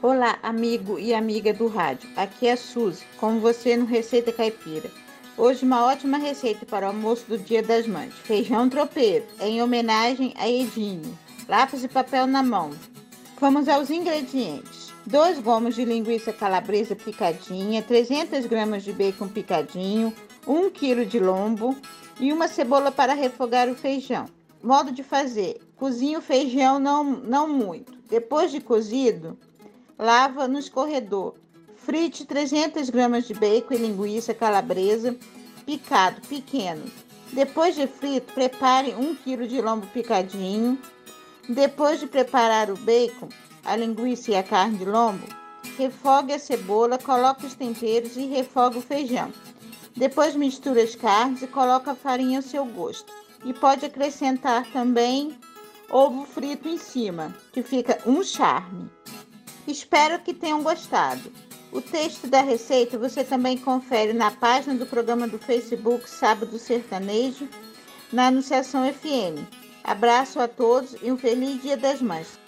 Olá, amigo e amiga do rádio. Aqui é a Suzy, com você no Receita Caipira. Hoje uma ótima receita para o almoço do Dia das Mães. Feijão tropeiro, em homenagem a Edine. Lápis e papel na mão. Vamos aos ingredientes. 2 gomos de linguiça calabresa picadinha, 300 gramas de bacon picadinho, 1 kg de lombo e uma cebola para refogar o feijão. Modo de fazer: cozinhe o feijão não, não muito. Depois de cozido, lava no escorredor. Frite 300 gramas de bacon e linguiça calabresa picado pequeno. Depois de frito, prepare 1 kg de lombo picadinho. Depois de preparar o bacon, a linguiça e a carne de lombo, refogue a cebola, coloque os temperos e refogue o feijão. Depois misture as carnes e coloque a farinha ao seu gosto. E pode acrescentar também ovo frito em cima, que fica um charme. Espero que tenham gostado. O texto da receita você também confere na página do programa do Facebook Sábado Sertanejo, na Anunciação FM. Abraço a todos e um feliz Dia das Mães.